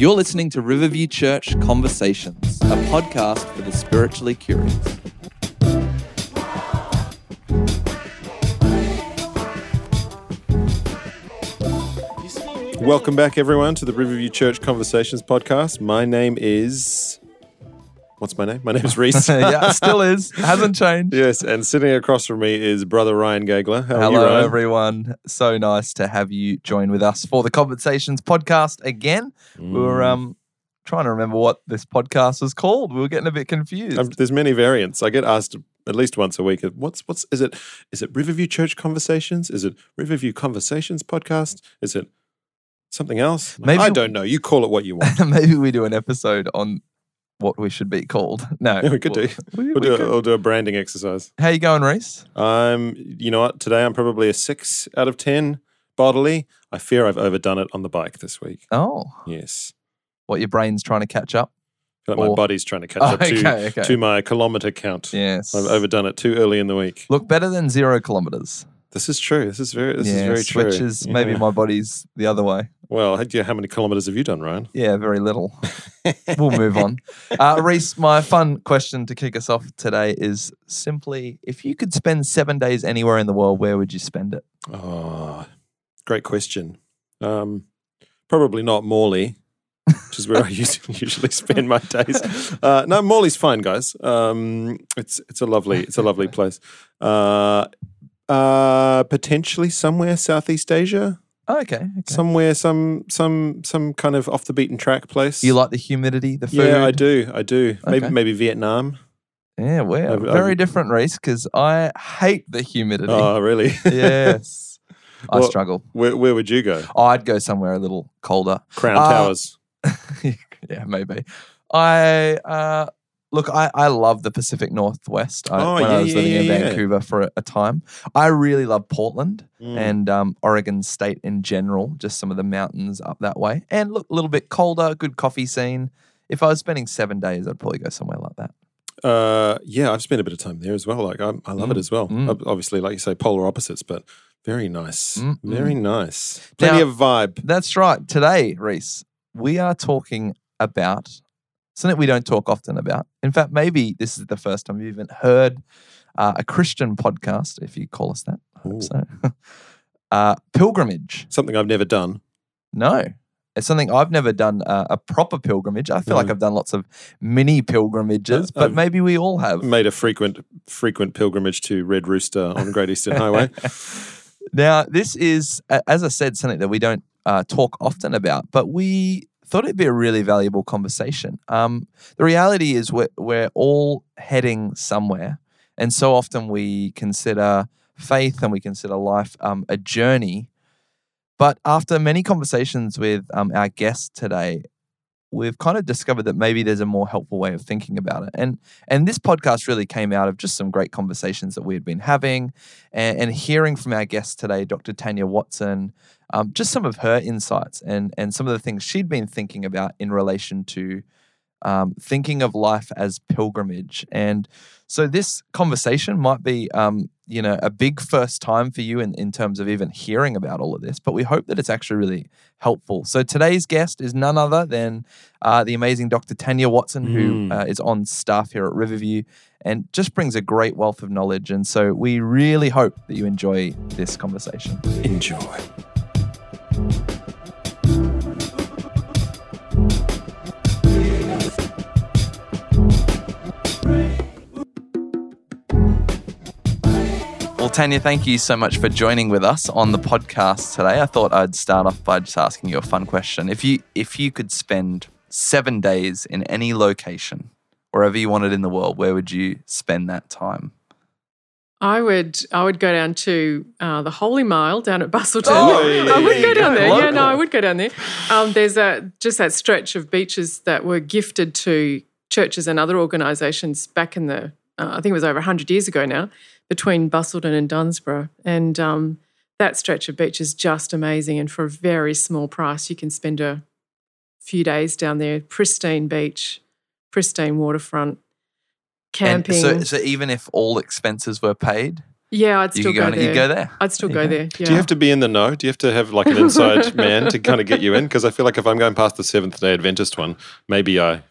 You're listening to Riverview Church Conversations, a podcast for the spiritually curious. Welcome back, everyone, to the Riverview Church Conversations podcast. My name is. What's my name? My name is Reese. yeah, still is. Hasn't changed. yes, and sitting across from me is brother Ryan Gagler. How Hello, you, Ryan? everyone. So nice to have you join with us for the Conversations podcast again. We were Mm. um trying to remember what this podcast was called. We were getting a bit confused. Um, there's many variants. I get asked at least once a week. What's what's is it? Is it Riverview Church Conversations? Is it Riverview Conversations podcast? Is it something else? Maybe- I don't know. You call it what you want. Maybe we do an episode on what we should be called. No, Yeah, we could do. We, We'll we do, a, we'll do a branding exercise. How you going, Reese? I'm, you know what? Today I'm probably a six out of ten bodily. I fear I've overdone it on the bike this week. Oh, Yes, what your brain's trying to catch up? like my body's trying to catch Oh, up to okay, okay. to my kilometer count. Yes. I've overdone it too early in the week. Look better than zero kilometers. This is true. This is very. This yes, is very true. Which is maybe Yeah. my body's the other way. Well, how- many kilometers have you done, Ryan? Yeah, very little. we'll move on. Uh, Reese, my fun question to kick us off today is simply if you could spend seven days anywhere in the world, where would you spend it? Oh, great question. Um, probably not Morley, which is where I us- usually spend my days. Uh, no, Morley's fine, guys. Um, it's it's a lovely it's a lovely place. Uh, uh, potentially somewhere Southeast Asia, Oh, okay. okay. somewhere some some some kind of off the beaten track place. you like the humidity, the food? Yeah, I do. I do. Maybe Okay. maybe Vietnam. Yeah, wow. I've- Very I've- different, Reese, because I hate the humidity. Oh, really? yes. I Well- struggle. where where would you go? I'd go somewhere a little colder. Crown Uh, Towers. yeah, maybe. I uh, look. I, I love the Pacific Northwest. I, Oh, when yeah, I was living in yeah, yeah. Vancouver for a, a time, I really love Portland Mm. and um, Oregon State in general. Just some of the mountains up that way, and look a little bit colder. Good coffee scene. If I was spending seven days, I'd probably go somewhere like that. Uh, yeah, I've spent a bit of time there as well. Like I, I love it Mm, as well. mm. Obviously, like you say, polar opposites, but very nice, Mm, very nice. Plenty Now- of vibe. That's right. Today, Reese, we are talking about something we don't talk often about. In fact, maybe this is the first time you've even heard uh, a Christian podcast, if you call us that. I hope Ooh. so. uh, pilgrimage. Something I've never done. No. It's something I've never done uh, a proper pilgrimage. I feel like I've done lots of mini pilgrimages, Uh, but I've maybe we all have. Made a frequent frequent pilgrimage to Red Rooster on Great Eastern Highway. Now, this is, a- as I said, something that we don't uh, talk often about, but we thought it'd be a really valuable conversation. Um, the reality is we're, we're all heading somewhere. And so often we consider faith and we consider life um, a journey. But after many conversations with um, our guest today, we've kind of discovered that maybe there's a more helpful way of thinking about it. And and this podcast really came out of just some great conversations that we had been having and, and hearing from our guest today, Dr. Tanya Watson, um, just some of her insights and and some of the things she'd been thinking about in relation to um, thinking of life as pilgrimage. And so this conversation might be, um, you know, a big first time for you in, in terms of even hearing about all of this, but we hope that it's actually really helpful. So today's guest is none other than uh, the amazing Dr. Tanya Watson, who Mm. uh, is on staff here at Riverview and just brings a great wealth of knowledge. And so we really hope that you enjoy this conversation. Enjoy. Well, Tanya, thank you so much for joining with us on the podcast today. I thought I'd start off by just asking you a fun question. If you if you could spend seven days in any location, wherever you wanted in the world, where would you spend that time? I would I would go down to uh, the Holy Mile down at Busselton. Oh, really? I would There go down go. there. Yeah, no, I would go down there. Um, there's a just that stretch of beaches that were gifted to churches and other organisations back in the uh, I think it was over hundred years ago now, between Busselton and Dunsborough, and um, that stretch of beach is just amazing. And for a very small price, you can spend a few days down there. Pristine beach, pristine waterfront, And camping. so, so even if all expenses were paid, Yeah, I'd still go, go, there. you go there. I'd still There go you there. Yeah. Do you have to be in the know? Do you have to have like an inside man to kind of get you in? Because I feel like if I'm going past the Seventh Day Adventist one, maybe I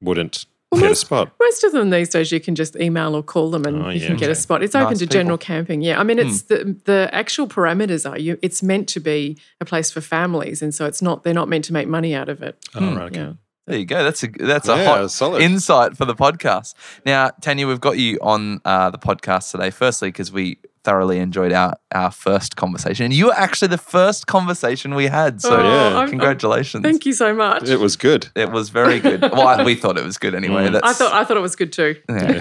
wouldn't get a spot. Most of them these days, you can just email or call them, and Oh, you yeah, can get a spot. It's open to people. general camping. Yeah, I mean, it's hmm. the the actual parameters are you. It's meant to be a place for families, and so it's not. They're not meant to make money out of it. Oh, hmm, right, okay. Yeah. There you go. That's a that's a Yeah, hot solid. insight for the podcast. Now, Tanya, we've got you on uh, the podcast today. Firstly, because we thoroughly enjoyed our our first conversation, and you were actually the first conversation we had. So, Oh, yeah. I'm- I'm- congratulations. Thank you so much. It was good. It was very good. Well, I- we thought it was good anyway. Mm. That's, I thought I thought it was good too. Yeah,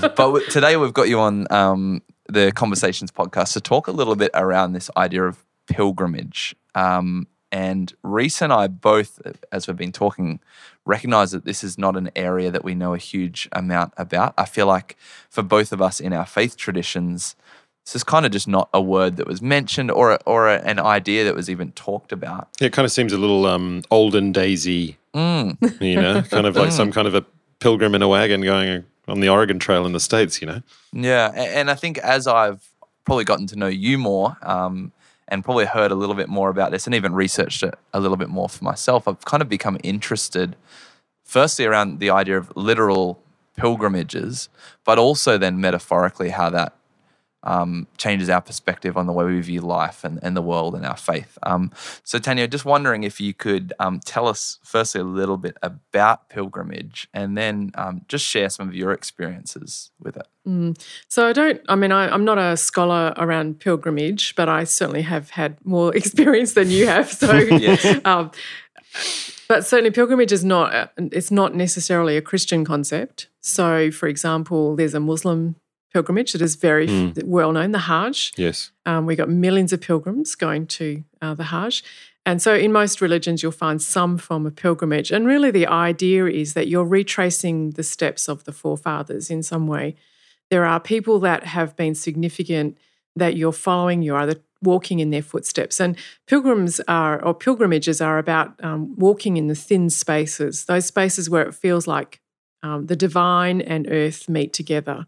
but w- today we've got you on um, the Conversations podcast to talk a little bit around this idea of pilgrimage. Um, and Reese and I both, as we've been talking, recognize that this is not an area that we know a huge amount about. I feel like for both of us in our faith traditions, this is kind of just not a word that was mentioned or, a, or a, an idea that was even talked about. It kind of seems a little um, olden daisy, Mm. you know, kind of like some kind of a pilgrim in a wagon going on the Oregon Trail in the States, you know. Yeah, and I think as I've probably gotten to know you more, um, and probably heard a little bit more about this, and even researched it a little bit more for myself, I've kind of become interested, firstly around the idea of literal pilgrimages, but also then metaphorically how that um, changes our perspective on the way we view life and, and the world and our faith. Um, so, Tanya, just wondering if you could um, tell us firstly a little bit about pilgrimage and then um, just share some of your experiences with it. So I don't. I mean, I, I'm not a scholar around pilgrimage, but I certainly have had more experience than you have. So, um, but certainly pilgrimage is not. a- It's not necessarily a Christian concept. So, for example, there's a Muslim pilgrimage that is very f well known, the Hajj. Yes. Um, we got millions of pilgrims going to uh, the Hajj. And so, in most religions, you'll find some form of pilgrimage. And really, the idea is that you're retracing the steps of the forefathers in some way. There are people that have been significant that you're following, you're either walking in their footsteps. And pilgrims are, or pilgrimages are about um, walking in the thin spaces, those spaces where it feels like um, the divine and earth meet together.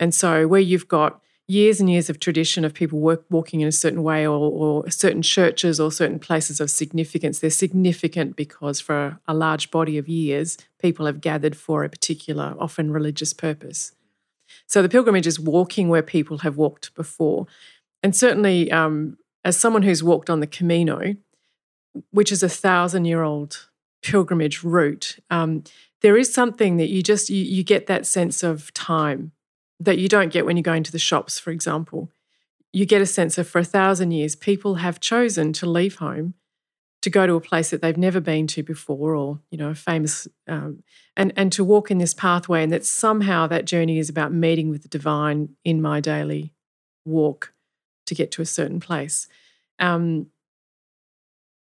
And so, where you've got years and years of tradition of people work, walking in a certain way, or, or certain churches or certain places of significance, they're significant because for a large body of years, people have gathered for a particular, often religious purpose. So, the pilgrimage is walking where people have walked before. And certainly, um, as someone who's walked on the Camino, which is a thousand year old pilgrimage route, um, there is something that you just you, you get that sense of time that you don't get when you go into the shops, for example. You get a sense of for a thousand years, people have chosen to leave home to go to a place that they've never been to before, or you know, a famous, um, and and to walk in this pathway, and that somehow that journey is about meeting with the divine in my daily walk to get to a certain place. Um,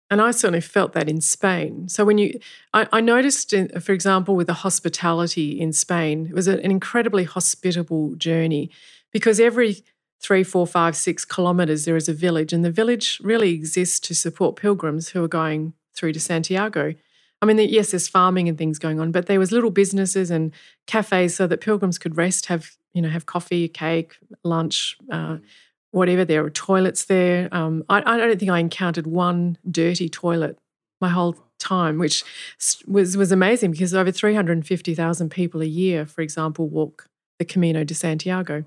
and I certainly felt that in Spain. So when you, I, I noticed, in, for example, with the hospitality in Spain, it was an incredibly hospitable journey because every three, four, five, six kilometers there is a village, and the village really exists to support pilgrims who are going through to Santiago. I mean, yes, there's farming and things going on, but there was little businesses and cafes so that pilgrims could rest, have you know, have coffee, cake, lunch. Uh, whatever. There were toilets there. Um, I, I don't think I encountered one dirty toilet my whole time, which was was amazing because over three hundred and fifty thousand people a year, for example, walk the Camino de Santiago.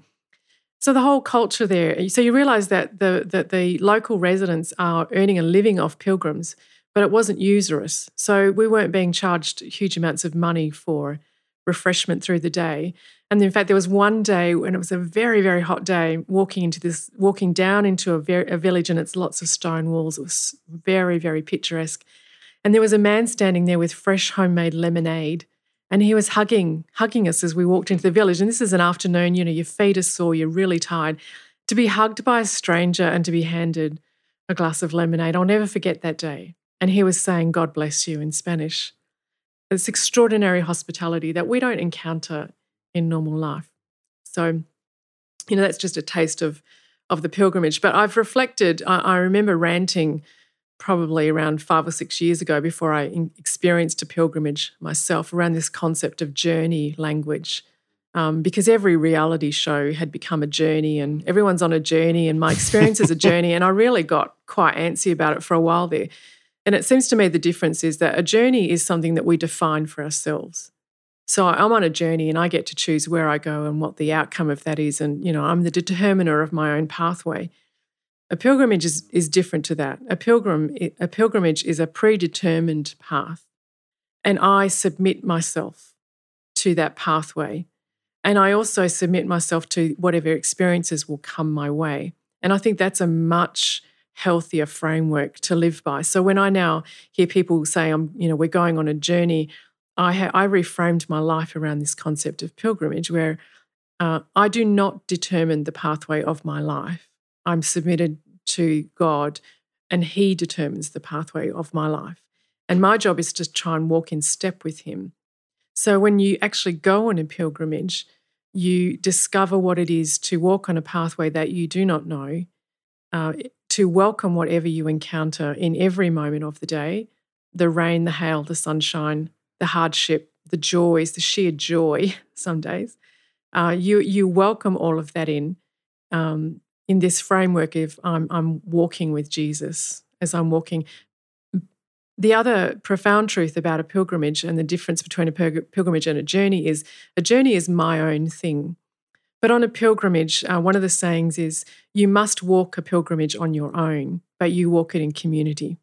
So the whole culture there. So you realise that the that the local residents are earning a living off pilgrims, but it wasn't usurious. So we weren't being charged huge amounts of money for refreshment through the day. And in fact, there was one day when it was a very, very hot day, walking into this, walking down into a, a village, and it's lots of stone walls. It was very, very picturesque. And there was a man standing there with fresh homemade lemonade, and he was hugging, hugging us as we walked into the village. And this is an afternoon, you know, your feet are sore, you're really tired. To be hugged by a stranger and to be handed a glass of lemonade, I'll never forget that day. And he was saying, God bless you in Spanish. It's extraordinary hospitality that we don't encounter in normal life. So, you know, that's just a taste of of the pilgrimage. But I've reflected. I, I remember ranting probably around five or six years ago before I in- experienced a pilgrimage myself around this concept of journey language. Um, because every reality show had become a journey and everyone's on a journey and my experience is a journey and i really got quite antsy about it for a while there and it seems to me the difference is that a journey is something that we define for ourselves. So i'm on a journey and i get to choose where i go and what the outcome of that is. And you know i'm the determiner of my own pathway. A pilgrimage is, is different to that. A pilgrim a pilgrimage is a predetermined path. And i submit myself to that pathway. And I also submit myself to whatever experiences will come my way. And I think that's a much healthier framework to live by. So when I now hear people say, "I'm, you know, we're going on a journey," I ha- I reframed my life around this concept of pilgrimage, where uh, I do not determine the pathway of my life. I'm submitted to God, and He determines the pathway of my life. And my job is to try and walk in step with Him so when you actually go on a pilgrimage, you discover what it is to walk on a pathway that you do not know, uh, to welcome whatever you encounter in every moment of the day the rain, the hail, the sunshine, the hardship, the joys, the sheer joy some days. Uh, you, you welcome all of that in. Um, in this framework of I'm, I'm walking with Jesus as I'm walking the other profound truth about a pilgrimage and the difference between a pilgrimage and a journey is a journey is my own thing. But on a pilgrimage, uh, one of the sayings is you must walk a pilgrimage on your own, but you walk it in community.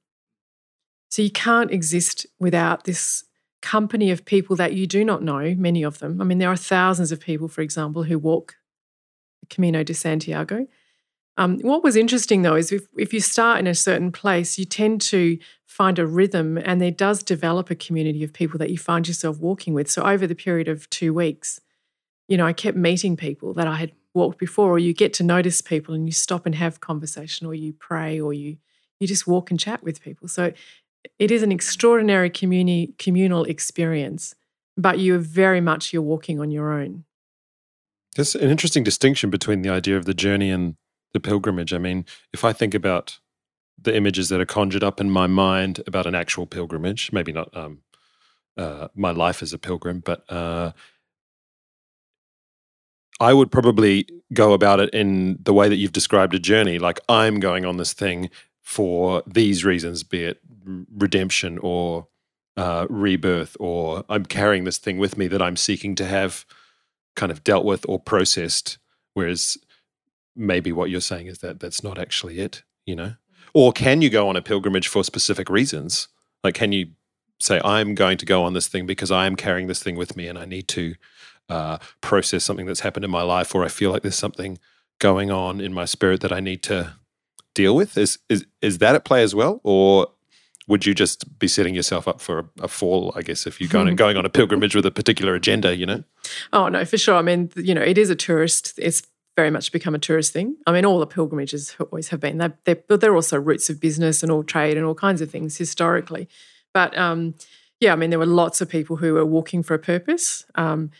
So you can't exist without this company of people that you do not know, many of them. I mean, there are thousands of people, for example, who walk Camino de Santiago. Um, what was interesting though is if, if you start in a certain place, you tend to find a rhythm and there does develop a community of people that you find yourself walking with. So over the period of two weeks, you know, I kept meeting people that I had walked before, or you get to notice people and you stop and have conversation, or you pray, or you you just walk and chat with people. So it is an extraordinary communi- communal experience, but you are very much you're walking on your own. There's an interesting distinction between the idea of the journey and the pilgrimage. I mean, if I think about the images that are conjured up in my mind about an actual pilgrimage, maybe not um, uh, my life as a pilgrim, but uh, I would probably go about it in the way that you've described a journey. Like I'm going on this thing for these reasons, be it redemption or uh, rebirth, or I'm carrying this thing with me that I'm seeking to have kind of dealt with or processed. Whereas maybe what you're saying is that that's not actually it, you know? Or can you go on a pilgrimage for specific reasons? Like, can you say, I'm going to go on this thing because I am carrying this thing with me and I need to uh, process something that's happened in my life, or I feel like there's something going on in my spirit that I need to deal with? Is, is, is that at play as well? Or would you just be setting yourself up for a, a fall, I guess, if you're going, going on a pilgrimage with a particular agenda, you know? Oh, no, for sure. I mean, you know, it is a tourist, it's very much become a tourist thing. I mean, all the pilgrimages always have been. They're, they're, but they're also roots of business and all trade and all kinds of things historically. But um, yeah, I mean, there were lots of people who were walking for a purpose. Um,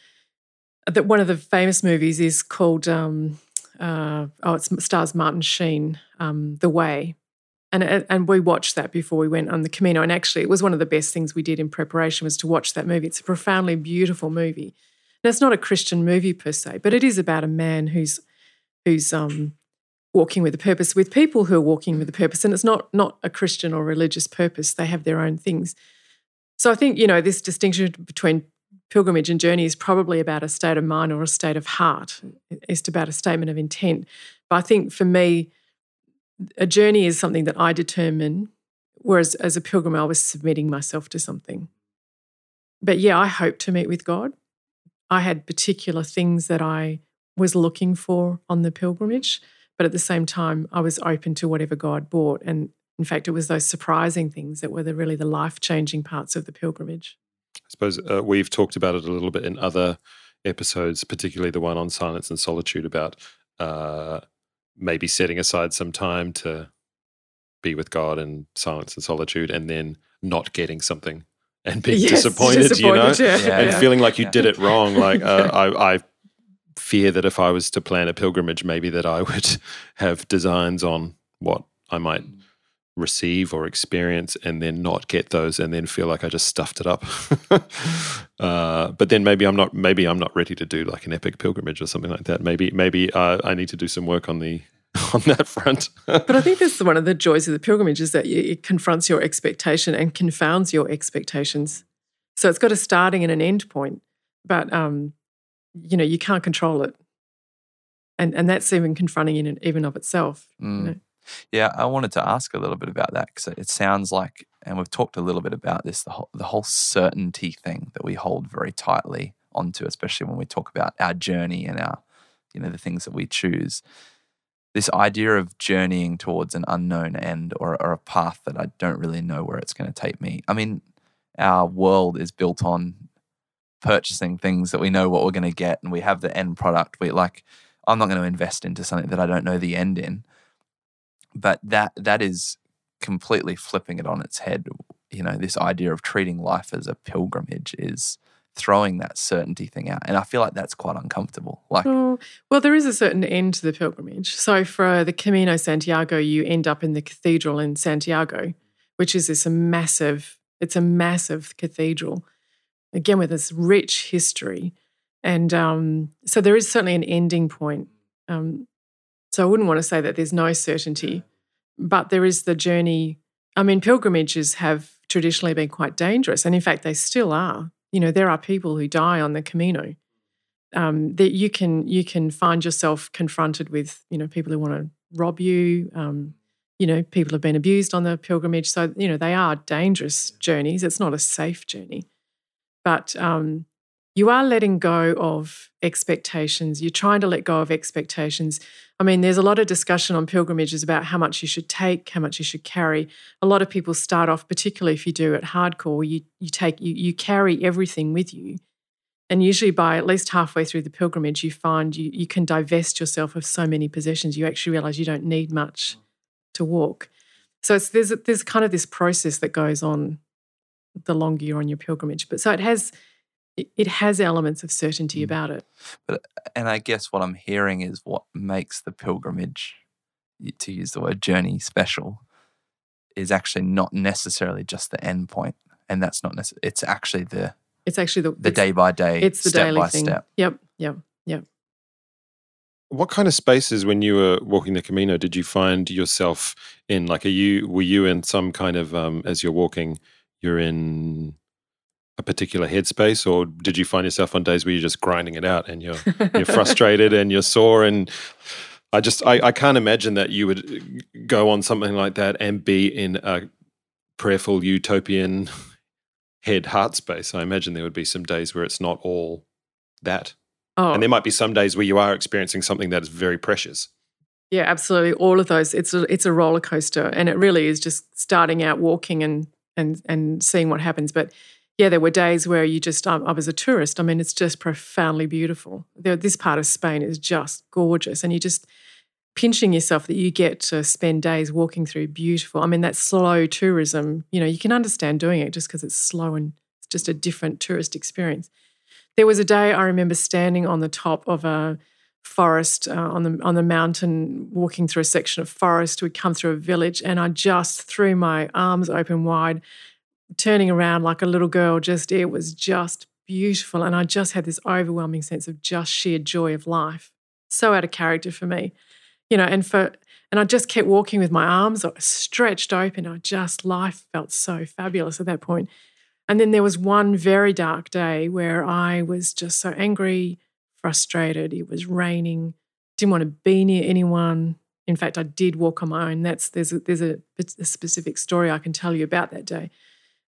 that one of the famous movies is called um, uh, oh, it stars Martin Sheen, um, The Way, and and we watched that before we went on the Camino. And actually, it was one of the best things we did in preparation was to watch that movie. It's a profoundly beautiful movie. Now, it's not a Christian movie per se, but it is about a man who's who's um, walking with a purpose with people who are walking with a purpose, and it's not not a Christian or religious purpose. They have their own things. So I think you know this distinction between pilgrimage and journey is probably about a state of mind or a state of heart. It's about a statement of intent. But I think for me, a journey is something that I determine, whereas as a pilgrim, I was submitting myself to something. But yeah, I hope to meet with God. I had particular things that I was looking for on the pilgrimage, but at the same time, I was open to whatever God brought. And in fact, it was those surprising things that were the really the life changing parts of the pilgrimage. I suppose uh, we've talked about it a little bit in other episodes, particularly the one on silence and solitude, about uh, maybe setting aside some time to be with God in silence and solitude, and then not getting something and being yes, disappointed, disappointed, you know, yeah. and yeah. feeling like you yeah. did it wrong. Like uh, I, I fear that if I was to plan a pilgrimage, maybe that I would have designs on what I might receive or experience and then not get those and then feel like I just stuffed it up. uh, but then maybe I'm not maybe I'm not ready to do like an epic pilgrimage or something like that. Maybe maybe uh, I need to do some work on the on that front. but I think that's one of the joys of the pilgrimage is that it confronts your expectation and confounds your expectations. So it's got a starting and an end point, but um, you know you can't control it, and and that's even confronting in it, even of itself. Mm. You know? Yeah, I wanted to ask a little bit about that because it sounds like, and we've talked a little bit about this, the whole, the whole certainty thing that we hold very tightly onto, especially when we talk about our journey and our, you know, the things that we choose. This idea of journeying towards an unknown end or, or a path that I don't really know where it's going to take me. I mean, our world is built on purchasing things that we know what we're going to get and we have the end product. We like, I'm not going to invest into something that I don't know the end in but that that is completely flipping it on its head you know this idea of treating life as a pilgrimage is throwing that certainty thing out and i feel like that's quite uncomfortable like well, there is a certain end to the pilgrimage. So for the Camino Santiago, you end up in the cathedral in Santiago, which is this massive, it's a massive cathedral, again with this rich history. And um, so there is certainly an ending point. Um, so I wouldn't want to say that there's no certainty, but there is the journey. I mean, pilgrimages have traditionally been quite dangerous, and in fact, they still are. You know, there are people who die on the Camino um, that you can you can find yourself confronted with you know people who want to rob you um, you know people have been abused on the pilgrimage so you know they are dangerous journeys it's not a safe journey but um, you are letting go of expectations you're trying to let go of expectations i mean there's a lot of discussion on pilgrimages about how much you should take how much you should carry a lot of people start off particularly if you do it hardcore you you take you, you carry everything with you and usually by at least halfway through the pilgrimage, you find you, you can divest yourself of so many possessions. You actually realize you don't need much mm. to walk. So it's, there's, there's kind of this process that goes on the longer you're on your pilgrimage. But so it has, it, it has elements of certainty Mm. about it. but and i guess what i'm hearing is what makes the pilgrimage to use the word journey special is actually not necessarily just the end point and that's not necessarily it's actually the It's actually the, the it's, day by day it's the step daily by thing. step Yep, yep, yep. What kind of spaces when you were walking the Camino did you find yourself in? Like, are you were you in some kind of um, as you're walking, you're in a particular headspace, or did you find yourself on days where you're just grinding it out and you're you're frustrated and you're sore and I just I, I can't imagine that you would go on something like that and be in a prayerful utopian head heart space. I imagine there would be some days where it's not all that. Oh, And there might be some days where you are experiencing something that is very precious. Yeah, absolutely. All of those. It's a, it's a roller coaster, and it really is just starting out walking and and and seeing what happens. But yeah, there were days where you just. Um, I was a tourist. I mean, it's just profoundly beautiful. This part of Spain is just gorgeous, and you're just pinching yourself that you get to spend days walking through beautiful. I mean, that slow tourism. You know, you can understand doing it just because it's slow and it's just a different tourist experience. There was a day I remember standing on the top of a forest uh, on the on the mountain, walking through a section of forest. We'd come through a village, and I just threw my arms open wide, turning around like a little girl. Just it was just beautiful, and I just had this overwhelming sense of just sheer joy of life. So out of character for me, you know, and for and I just kept walking with my arms stretched open. I just life felt so fabulous at that point. And then there was one very dark day where I was just so angry, frustrated. It was raining, didn't want to be near anyone. In fact, I did walk on my own. That's there's a, there's a, a specific story I can tell you about that day.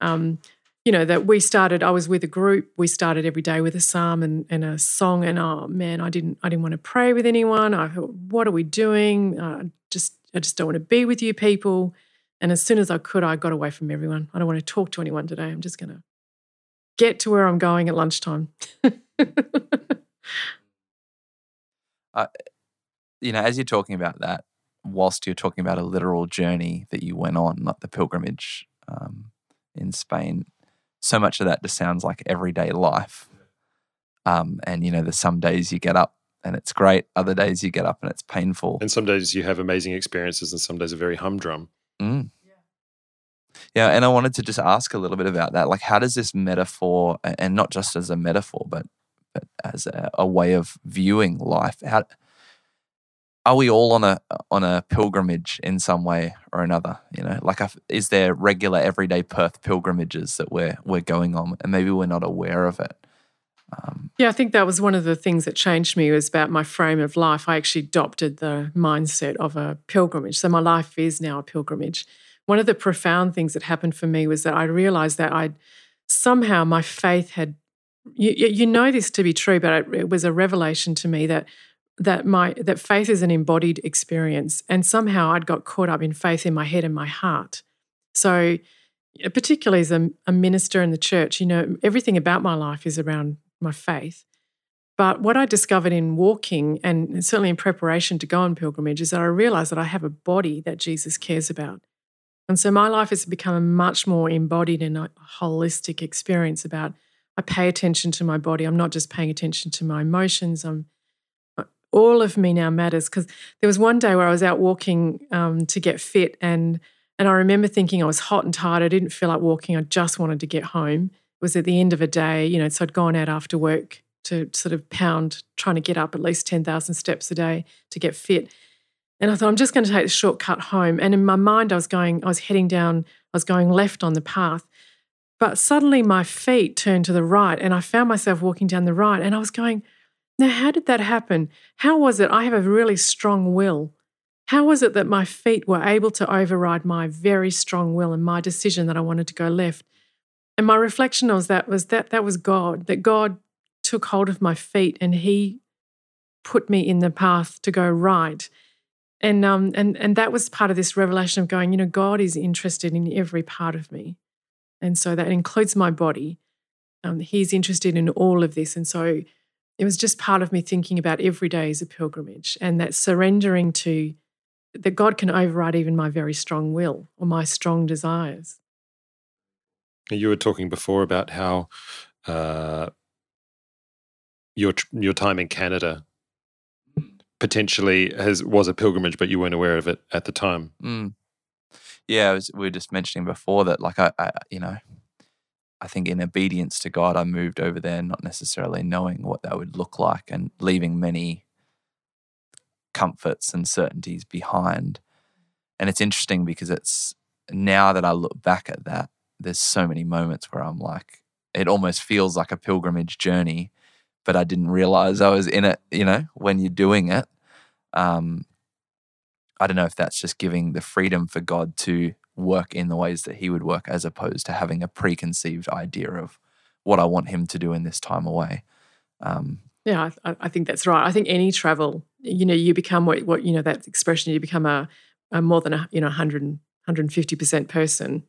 Um, you know that we started. I was with a group. We started every day with a psalm and, and a song. And oh man, I didn't I didn't want to pray with anyone. I thought, what are we doing? I just I just don't want to be with you people. And as soon as I could, I got away from everyone. I don't want to talk to anyone today. I'm just going to get to where I'm going at lunchtime. you know, as you're talking about that, whilst you're talking about a literal journey that you went on, like the pilgrimage um, in Spain, so much of that just sounds like everyday life. Um, and you know, there's some days you get up and it's great, other days you get up and it's painful. And some days you have amazing experiences, and some days are very humdrum. Mm. Yeah, and I wanted to just ask a little bit about that. Like, how does this metaphor, and not just as a metaphor, but but as a, a way of viewing life, how are we all on a on a pilgrimage in some way or another? You know, like, a- is there regular everyday Perth pilgrimages that we're we're going on, and maybe we're not aware of it? Um, Yeah, I think that was one of the things that changed me was about my frame of life. I actually adopted the mindset of a pilgrimage. So my life is now a pilgrimage. One of the profound things that happened for me was that I realized that I'd somehow my faith had you, you you know this to be true, but it, it was a revelation to me that that my that faith is an embodied experience, and somehow I'd got caught up in faith in my head and my heart. So, particularly as a, a minister in the church, you know, everything about my life is around my faith. But what I discovered in walking and certainly in preparation to go on pilgrimage is that I realized that I have a body that Jesus cares about. And so my life has become a much more embodied and holistic experience about I pay attention to my body. I'm not just paying attention to my emotions. I'm all of me now matters because there was one day where I was out walking um, to get fit and and I remember thinking I was hot and tired. I didn't feel like walking. I just wanted to get home. It was at the end of a day, you know, so I'd gone out after work to sort of pound, trying to get up at least 10,000 steps a day to get fit. And I thought, I'm just going to take the shortcut home. And in my mind, I was going, I was heading down, I was going left on the path. But suddenly my feet turned to the right and I found myself walking down the right. And I was going, now, how did that happen? How was it? I have a really strong will. How was it that my feet were able to override my very strong will and my decision that I wanted to go left? And my reflection was that was that that was God, that God took hold of my feet and He put me in the path to go right. And um and and that was part of this revelation of going, you know, God is interested in every part of me. And so that includes my body. Um, he's interested in all of this. And so it was just part of me thinking about every day as a pilgrimage and that surrendering to that God can override even my very strong will or my strong desires. You were talking before about how uh, your your time in Canada potentially has was a pilgrimage, but you weren't aware of it at the time. Mm. Yeah, was, we were just mentioning before that, like, I, I, you know, I think in obedience to God, I moved over there, not necessarily knowing what that would look like and leaving many comforts and certainties behind. And it's interesting because it's now that I look back at that, there's so many moments where I'm like, it almost feels like a pilgrimage journey, but I didn't realize I was in it, you know, when you're doing it. Um, I don't know if that's just giving the freedom for God to work in the ways that He would work, as opposed to having a preconceived idea of what I want Him to do in this time away. Um, Yeah, I, I think that's right. I think any travel, you know, you become what, what you know, that expression, you become a, a more than a, you know, 100, 150% person.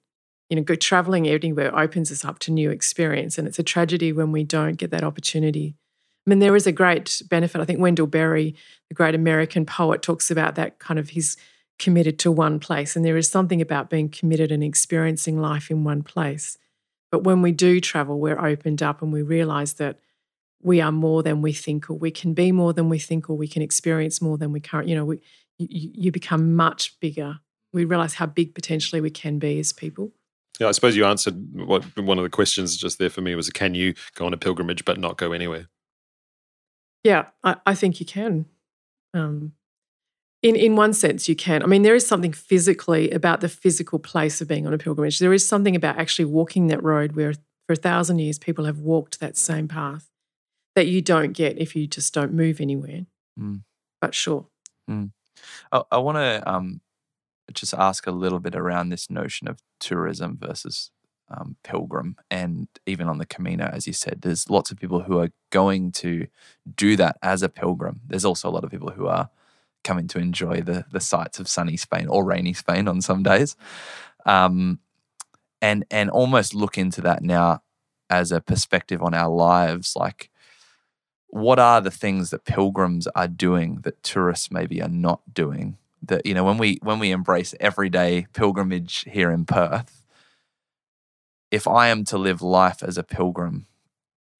You know, go traveling anywhere opens us up to new experience. And it's a tragedy when we don't get that opportunity. I mean, there is a great benefit. I think Wendell Berry, the great American poet, talks about that kind of he's committed to one place. And there is something about being committed and experiencing life in one place. But when we do travel, we're opened up and we realize that we are more than we think, or we can be more than we think, or we can experience more than we current. You know, we, you, you become much bigger. We realize how big potentially we can be as people. Yeah, I suppose you answered what one of the questions just there for me was: Can you go on a pilgrimage but not go anywhere? Yeah, I, I think you can. Um, in in one sense, you can. I mean, there is something physically about the physical place of being on a pilgrimage. There is something about actually walking that road where for a thousand years people have walked that same path that you don't get if you just don't move anywhere. Mm. But sure. I, I want to um, just ask a little bit around this notion of tourism versus um, pilgrim, and even on the Camino, as you said, there's lots of people who are going to do that as a pilgrim. There's also a lot of people who are coming to enjoy the the sights of sunny Spain or rainy Spain on some days, um, and and almost look into that now as a perspective on our lives, like what are the things that pilgrims are doing that tourists maybe are not doing that you know when we when we embrace everyday pilgrimage here in Perth if I am to live life as a pilgrim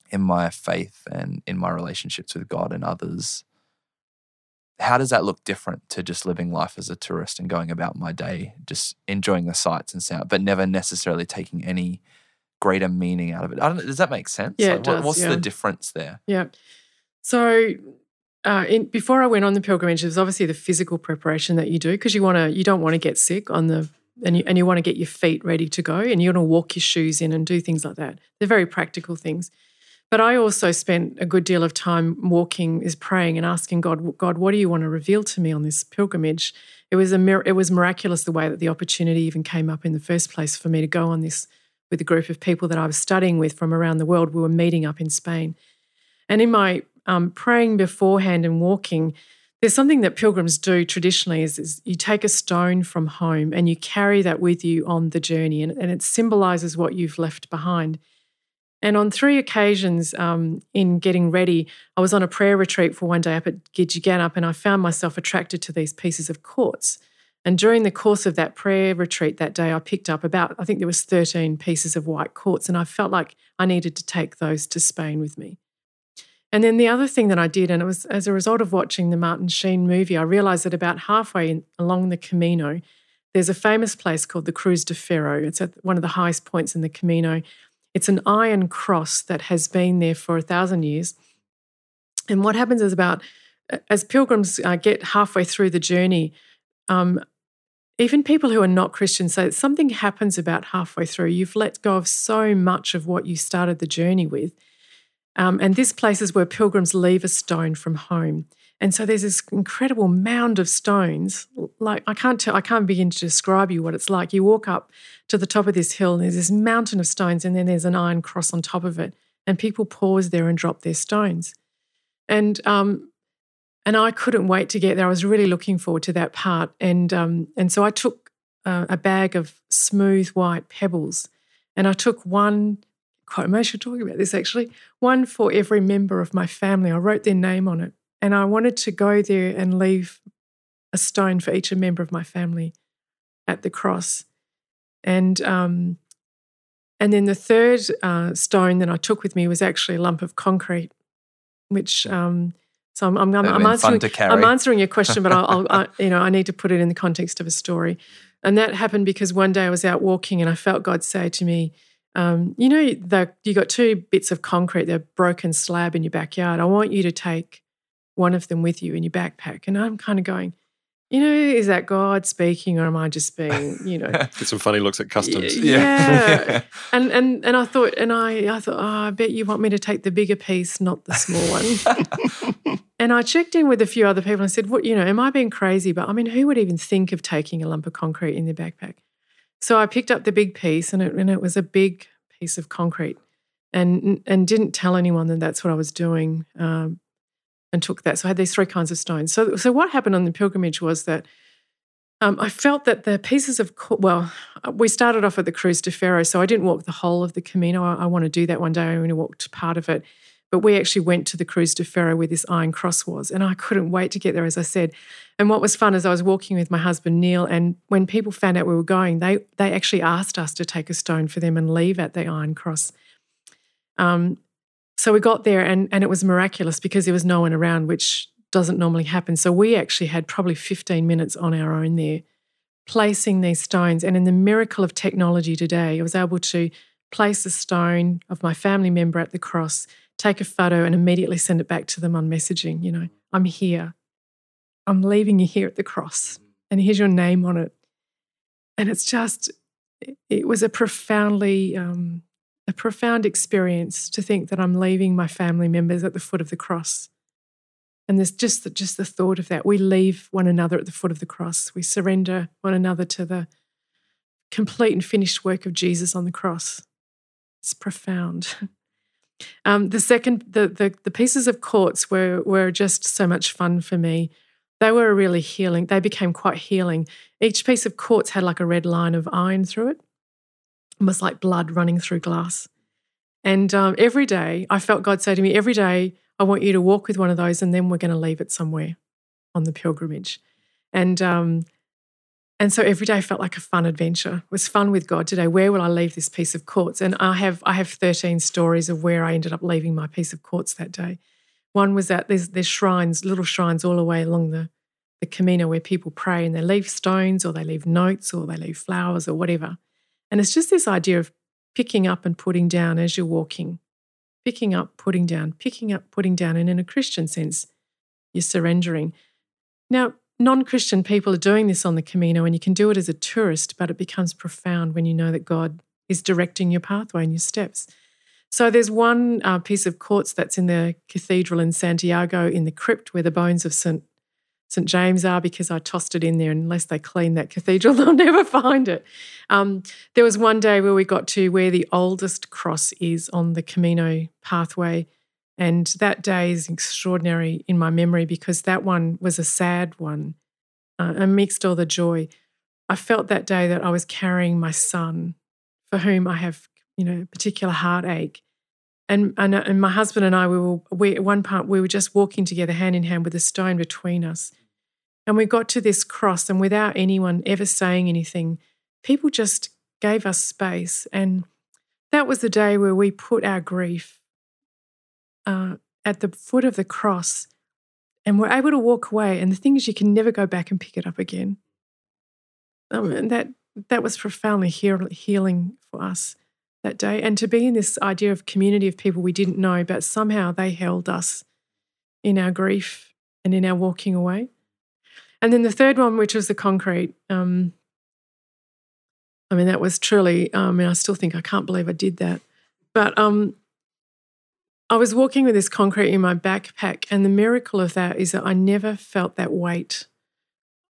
in my faith and in my relationships with God and others how does that look different to just living life as a tourist and going about my day, just enjoying the sights and sound, but never necessarily taking any greater meaning out of it? I don't, does that make sense? Yeah, Like, does, what's yeah. the difference there? Yeah. So, uh, in, before I went on the pilgrimage, there's obviously the physical preparation that you do because you want to, you don't want to get sick on the, and you, and you want to get your feet ready to go, and you want to walk your shoes in and do things like that. They're very practical things. But I also spent a good deal of time walking, is praying and asking God, God, what do you want to reveal to me on this pilgrimage? It was a mir- it was miraculous the way that the opportunity even came up in the first place for me to go on this with a group of people that I was studying with from around the world. We were meeting up in Spain. And in my um, praying beforehand and walking, there's something that pilgrims do traditionally is, is you take a stone from home and you carry that with you on the journey, and, and it symbolizes what you've left behind. And on three occasions um, in getting ready, I was on a prayer retreat for one day up at Gidgegannup, and I found myself attracted to these pieces of quartz. And during the course of that prayer retreat that day, I picked up about, I think there was 13 pieces of white quartz, and I felt like I needed to take those to Spain with me. And then the other thing that I did, and it was as a result of watching the Martin Sheen movie, I realized that about halfway in, along the Camino, there's a famous place called the Cruz de Ferro. It's at one of the highest points in the Camino. It's an iron cross that has been there for a thousand years. And what happens is about as pilgrims uh, get halfway through the journey, um, even people who are not Christians say something happens about halfway through. You've let go of so much of what you started the journey with. Um, and this place is where pilgrims leave a stone from home. And so there's this incredible mound of stones. Like I can't tell, I can't begin to describe you what it's like. You walk up to the top of this hill, and there's this mountain of stones, and then there's an iron cross on top of it. And people pause there and drop their stones. And um, and I couldn't wait to get there. I was really looking forward to that part. And um, and so I took uh, a bag of smooth white pebbles, and I took one. Quite emotional talking about this actually. One for every member of my family. I wrote their name on it, and I wanted to go there and leave a stone for each member of my family at the cross. And um, and then the third uh, stone that I took with me was actually a lump of concrete, which um, so I'm, I'm, I'm, I'm answering. I'm answering your question, but I'll, I'll I, you know I need to put it in the context of a story, and that happened because one day I was out walking and I felt God say to me, um, "You know, the, you got two bits of concrete, the broken slab in your backyard. I want you to take one of them with you in your backpack." And I'm kind of going, you know, is that God speaking, or am I just being, you know, Get some funny looks at customs. yeah. and and and I thought, and I I thought, oh, I bet you want me to take the bigger piece, not the small one. and I checked in with a few other people and said, what, you know, am I being crazy? But I mean, who would even think of taking a lump of concrete in their backpack? So I picked up the big piece, and it and it was a big piece of concrete, and and didn't tell anyone that that's what I was doing. Um, and took that. So I had these three kinds of stones. So, so what happened on the pilgrimage was that um, I felt that the pieces of well, we started off at the Cruz de Ferro, so I didn't walk the whole of the Camino. I, I want to do that one day. I only walked part of it, but we actually went to the Cruz de Ferro where this iron cross was, and I couldn't wait to get there. As I said, and what was fun is I was walking with my husband Neil, and when people found out we were going, they they actually asked us to take a stone for them and leave at the iron cross. Um, so we got there, and and it was miraculous because there was no one around, which doesn't normally happen. So we actually had probably 15 minutes on our own there, placing these stones. And in the miracle of technology today, I was able to place a stone of my family member at the cross, take a photo, and immediately send it back to them on messaging. You know, I'm here. I'm leaving you here at the cross, and here's your name on it. And it's just, it- was a profoundly, um, a profound experience to think that I'm leaving my family members at the foot of the cross. And there's just the, just the thought of that. We leave one another at the foot of the cross. We surrender one another to the complete and finished work of Jesus on the cross. It's profound. Um, the second, the, the the pieces of quartz were were just so much fun for me. They were really healing. They became quite healing. Each piece of quartz had like a red line of iron through it, almost like blood running through glass. And um, every day, I felt God say to me, "Every day, I want you to walk with one of those, and then we're going to leave it somewhere on the pilgrimage." And um, and so every day felt like a fun adventure. It was fun with God today. Where will I leave this piece of quartz? And I have I have 13 stories of where I ended up leaving my piece of quartz that day. One was that there's there's shrines, little shrines all the way along the the Camino where people pray and they leave stones or they leave notes or they leave flowers or whatever. And it's just this idea of picking up and putting down as you're walking, picking up, putting down, picking up, putting down. And in a Christian sense, you're surrendering. Now, non Christian people are doing this on the Camino, and you can do it as a tourist, but it becomes profound when you know that God is directing your pathway and your steps. So there's one uh, piece of quartz that's in the cathedral in Santiago in the crypt where the bones of St. St James are because I tossed it in there. Unless they clean that cathedral, they'll never find it. Um, there was one day where we got to where the oldest cross is on the Camino pathway. And that day is extraordinary in my memory because that one was a sad one uh, amidst all the joy. I felt that day that I was carrying my son for whom I have, you know, particular heartache. And, and, uh, and my husband and I, we were we, at one part we were just walking together hand in hand with a stone between us, and we got to this cross, and without anyone ever saying anything, people just gave us space, and that was the day where we put our grief uh, at the foot of the cross, and we're able to walk away. And the thing is, you can never go back and pick it up again. Um, and that that was profoundly heal- healing for us that day. And to be in this idea of community of people we didn't know, but somehow they held us in our grief and in our walking away. And then the third one, which was the concrete. Um, I mean, that was truly, I mean, I still think I can't believe I did that. But um, I was walking with this concrete in my backpack, and the miracle of that is that I never felt that weight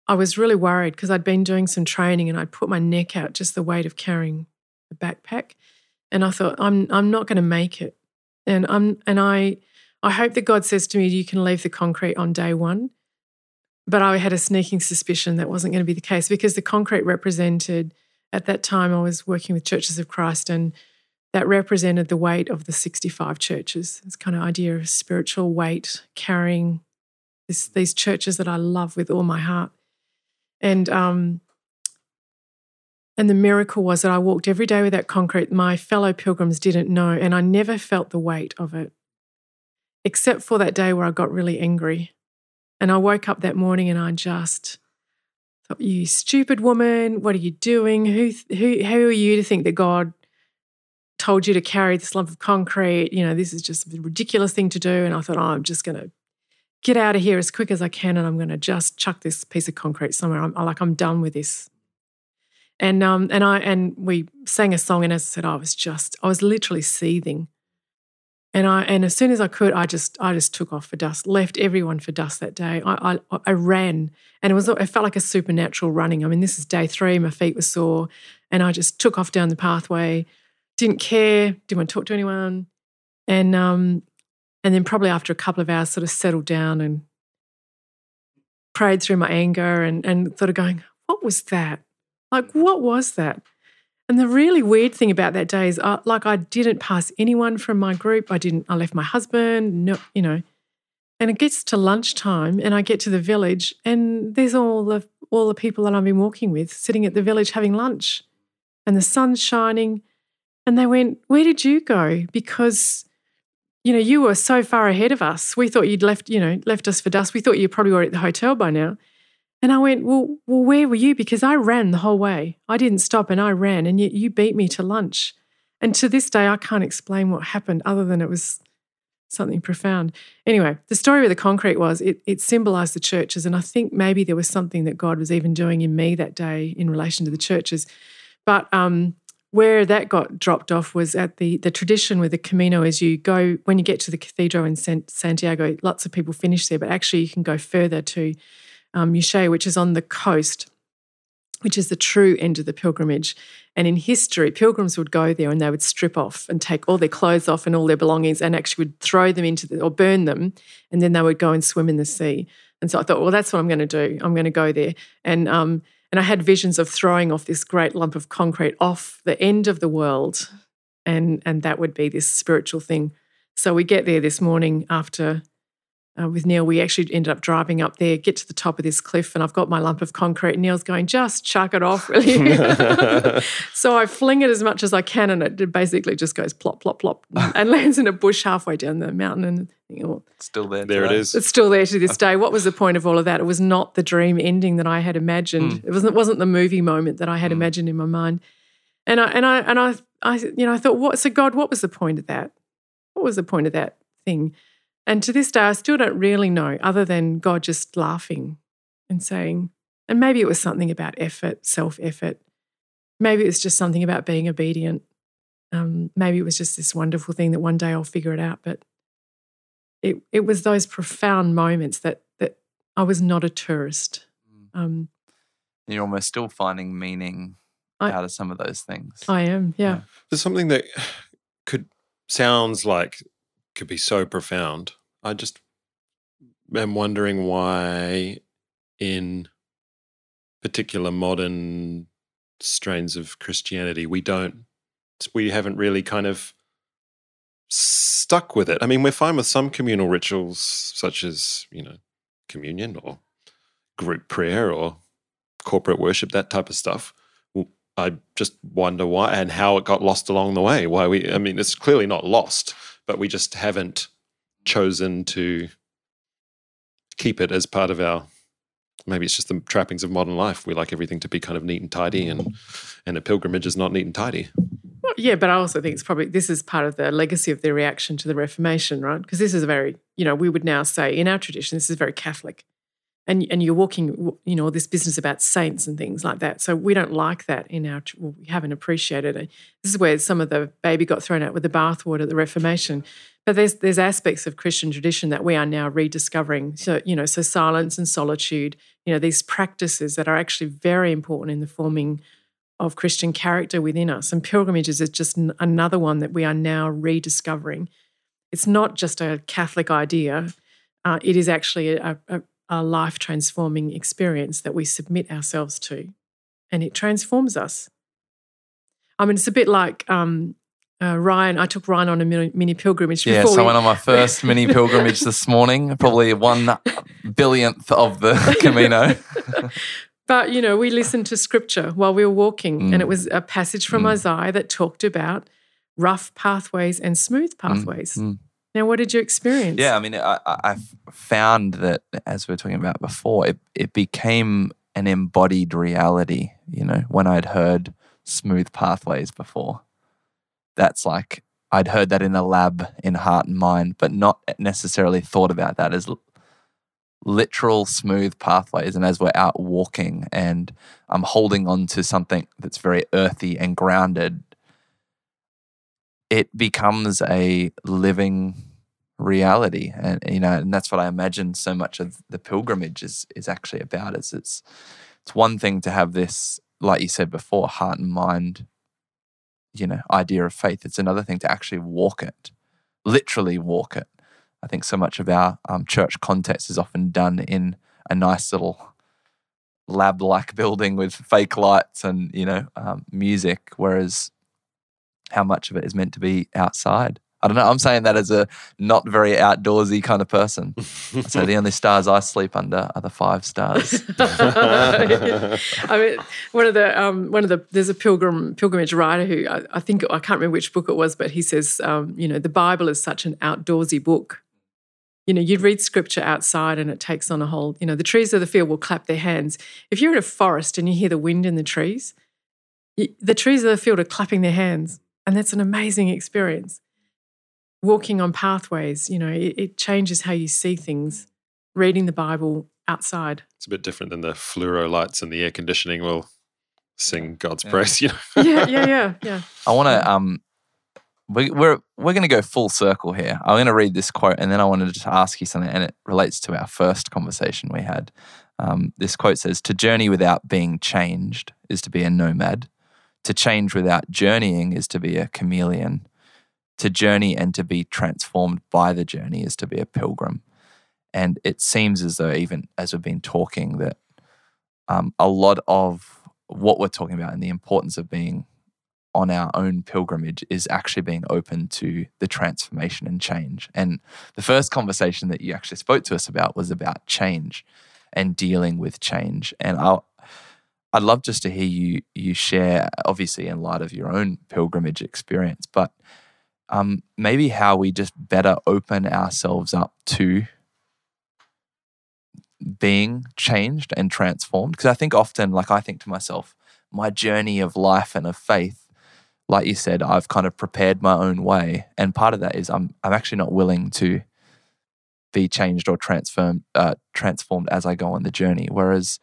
I was really worried because I'd been doing some training and I'd put my neck out just the weight of carrying a backpack. And I thought, I'm I'm not going to make it. And I'm and I I hope that God says to me, you can leave the concrete on day one. But I had a sneaking suspicion that wasn't going to be the case because the concrete represented at that time I was working with Churches of Christ and that represented the weight of the 65 churches. This kind of idea of spiritual weight carrying this, these churches that I love with all my heart. And um, and the miracle was that I walked every day with that concrete. My fellow pilgrims didn't know, and I never felt the weight of it, except for that day where I got really angry. And I woke up that morning and I just thought, "You stupid woman! What are you doing? Who who who are you to think that God told you to carry this lump of concrete? You know, this is just a ridiculous thing to do." And I thought, "Oh, I'm just going to get out of here as quick as I can and I'm going to just chuck this piece of concrete somewhere. I'm like, I'm done with this. And um and I and we sang a song and as I said, I was just I was literally seething. And I and as soon as I could, I just I just took off for dust, left everyone for dust that day. I I, I ran and it was it felt like a supernatural running. I mean, this is day three, my feet were sore, and I just took off down the pathway, didn't care, didn't want to talk to anyone. And um and then probably after a couple of hours, sort of settled down and prayed through my anger and, and sort of going, what was that? Like, what was that? And the really weird thing about that day is, uh, like, I didn't pass anyone from my group. I didn't. I left my husband. No, you know. And it gets to lunchtime, and I get to the village, and there's all the all the people that I've been walking with sitting at the village having lunch, and the sun's shining. And they went, "Where did you go?" Because you know, you were so far ahead of us. We thought you'd left, you know, left us for dust. We thought you probably were at the hotel by now. And I went, well, well, where were you? Because I ran the whole way. I didn't stop and I ran, and yet you beat me to lunch. And to this day, I can't explain what happened other than it was something profound. Anyway, the story with the concrete was it, it symbolized the churches. And I think maybe there was something that God was even doing in me that day in relation to the churches. But um, where that got dropped off was at the the tradition with the Camino is you go when you get to the cathedral in Santiago, lots of people finish there, but actually you can go further to um, which is on the coast, which is the true end of the pilgrimage. And in history, pilgrims would go there and they would strip off and take all their clothes off and all their belongings and actually would throw them into the, or burn them, and then they would go and swim in the sea. And so I thought, well, that's what I'm going to do. I'm going to go there. And um, and I had visions of throwing off this great lump of concrete off the end of the world. And, and that would be this spiritual thing. So we get there this morning after uh, with Neil, we actually ended up driving up there, get to the top of this cliff, and I've got my lump of concrete. And Neil's going, just chuck it off, really. so I fling it as much as I can, and it basically just goes plop, plop, plop, and lands in a bush halfway down the mountain. And you know, Still there. There it today. is. it's still there to this day. What was the point of all of that? It was not the dream ending that I had imagined. It wasn't. It wasn't the movie moment that I had imagined in my mind. And I and I and I, I you know I thought, what? So God, what was the point of that? What was the point of that thing? And to this day, I still don't really know, other than God just laughing and saying, and maybe it was something about effort, self effort. Maybe it was just something about being obedient. Um, maybe it was just this wonderful thing that one day I'll figure it out. But it it was those profound moments that that I was not a tourist. Um, You're almost still finding meaning I- out of some of those things. I am, yeah. There's something that could sounds like could be so profound. I just am wondering why, in particular modern strains of Christianity, we don't, we haven't really kind of stuck with it. I mean, we're fine with some communal rituals, such as you know, communion or group prayer or corporate worship, that type of stuff. I just wonder why and how it got lost along the way. Why we, I mean, it's clearly not lost, but we just haven't chosen to keep it as part of our. Maybe it's just the trappings of modern life. We like everything to be kind of neat and tidy, and and a pilgrimage is not neat and tidy. Well, yeah, but I also think it's probably this is part of the legacy of the reaction to the Reformation, right? Because this is a very, you know, we would now say in our tradition, this is very Catholic, and and you're walking, you know, this business about saints and things like that. So we don't like that in our, well, we haven't appreciated it. This is where some of the baby got thrown out with the bathwater at the Reformation. But there's there's aspects of Christian tradition that we are now rediscovering. So you know, so silence and solitude, you know, these practices that are actually very important in the forming of Christian character within us. And pilgrimages is just another one that we are now rediscovering. It's not just a Catholic idea, uh, it is actually a, a, a life transforming experience that we submit ourselves to, and it transforms us. I mean, it's a bit like um, uh, Ryan. I took Ryan on a mini, mini pilgrimage Yeah, so I went on my first mini pilgrimage this morning, probably one billionth of the Camino. But you know, we listened to scripture while we were walking, and Mm. it was a passage from Isaiah that talked about rough pathways and smooth pathways. mm. Now, what did you experience? Yeah, I mean, I, I found that as we were talking about before, it, it became an embodied reality. You know, when I'd heard smooth pathways before, that's like I'd heard that in a lab in heart and mind, but not necessarily thought about that as literal smooth pathways. And as we're out walking and I'm holding on to something that's very earthy and grounded, it becomes a living reality. And you know and that's what i imagine so much of the pilgrimage is is actually about is it's it's one thing to have this like you said before heart and mind you know idea of faith. It's another thing to actually walk it literally walk it. I think so much of our um, church context is often done in a nice little lab like building with fake lights and you know um, music whereas how much of it is meant to be outside. I don't know. I'm saying that as a not very outdoorsy kind of person. so the only stars I sleep under are the five stars. I mean, one of the um, one of the there's a pilgrim pilgrimage writer who I, I think I can't remember which book it was, but he says, um, you know, the Bible is such an outdoorsy book. You know, you'd read scripture outside and it takes on a whole. You know, the trees of the field will clap their hands. If you're in a forest and you hear the wind in the trees, y the trees of the field are clapping their hands, and that's an amazing experience. Walking on pathways, you know, it, it changes how you see things. Reading the Bible outside. It's a bit different than the fluoro lights and the air conditioning will sing God's Yeah. praise. You know? Yeah, yeah, yeah, yeah. I want to um, we, we're we're going to go full circle here. I'm going to read this quote, and then I wanted to just ask you something, and it relates to our first conversation we had. Um, this quote says, "To journey without being changed is to be a nomad. To change without journeying is to be a chameleon. To journey and to be transformed by the journey is to be a pilgrim." And it seems as though, even as we've been talking, that um, a lot of what we're talking about and the importance of being on our own pilgrimage is actually being open to the transformation and change. And the first conversation that you actually spoke to us about was about change and dealing with change. And I'll, I'd love just to hear you you share, obviously in light of your own pilgrimage experience, but um, maybe how we just better open ourselves up to being changed and transformed. Because I think often, like I think to myself, my journey of life and of faith, like you said, I've kind of prepared my own way, and part of that is I'm I'm actually not willing to be changed or transformed uh, transformed as I go on the journey. Whereas,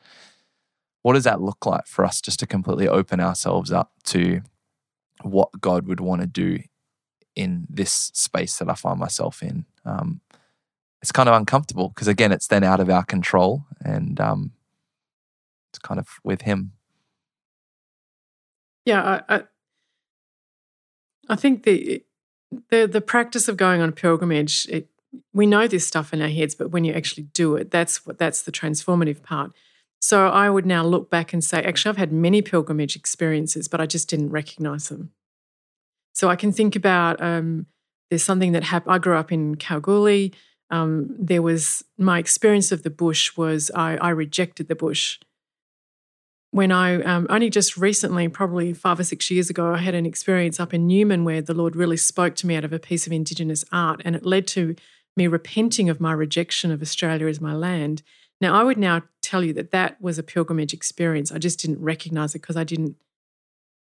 what does that look like for us just to completely open ourselves up to what God would want to do in this space that I find myself in? Um, it's kind of uncomfortable because again, it's then out of our control, and um, it's kind of with Him. Yeah, I, I, I think the the the practice of going on a pilgrimage, it, we know this stuff in our heads, but when you actually do it, that's what that's the transformative part. So I would now look back and say, actually, I've had many pilgrimage experiences, but I just didn't recognize them. So I can think about um, there's something that happened. I grew up in Kalgoorlie. Um, there was my experience of the bush was I, I rejected the bush when I um, only just recently, probably five or six years ago, I had an experience up in Newman where the Lord really spoke to me out of a piece of Indigenous art, and it led to me repenting of my rejection of Australia as my land. Now, I would now tell you that that was a pilgrimage experience. I just didn't recognize it because I didn't,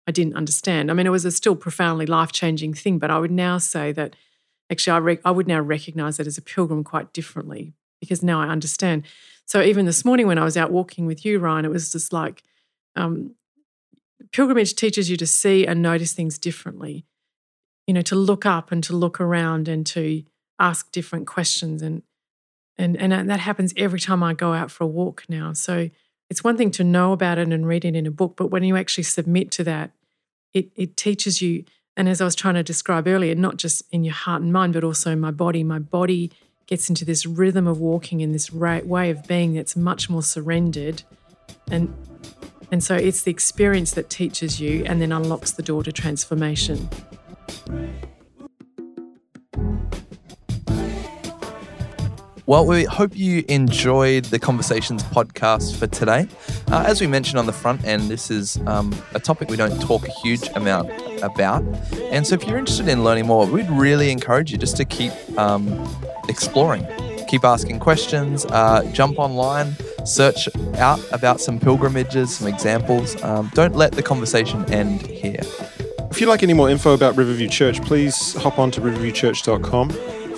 I didn't understand. I mean, it was a still profoundly life changing thing, but I would now say that actually, I, rec- I would now recognize it as a pilgrim quite differently because now I understand. So even this morning when I was out walking with you, Ryan, it was just like um, pilgrimage teaches you to see and notice things differently. You know, to look up and to look around and to ask different questions, and and and that happens every time I go out for a walk now. So it's one thing to know about it and read it in a book, but when you actually submit to that, it it teaches you. And as I was trying to describe earlier, not just in your heart and mind, but also in my body. My body gets into this rhythm of walking in this way of being that's much more surrendered and and so it's the experience that teaches you and then unlocks the door to transformation. Well, we hope you enjoyed the Conversations podcast for today. Uh, as we mentioned on the front end, this is um, a topic we don't talk a huge amount about. And so, if you're interested in learning more, we'd really encourage you just to keep um, exploring, keep asking questions, uh, jump online search out about some pilgrimages, some examples. Um, don't let the conversation end here. If you'd like any more info about Riverview Church, please hop on to riverviewchurch.com.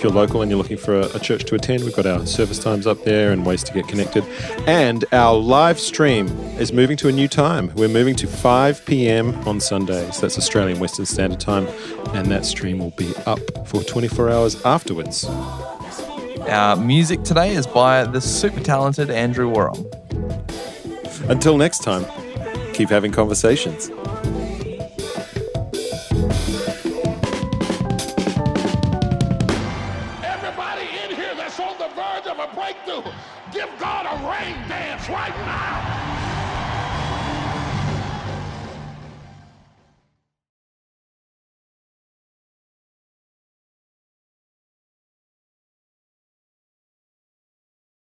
You're local and you're looking for a, a, church to attend, we've got our service times up there and ways to get connected. And our live stream is moving to a new time. We're moving to 5 p.m. on Sundays. That's Australian Western Standard Time. And that stream will be up for 24 hours afterwards. Our music today is by the super talented Andrew Warham. Until next time, keep having conversations.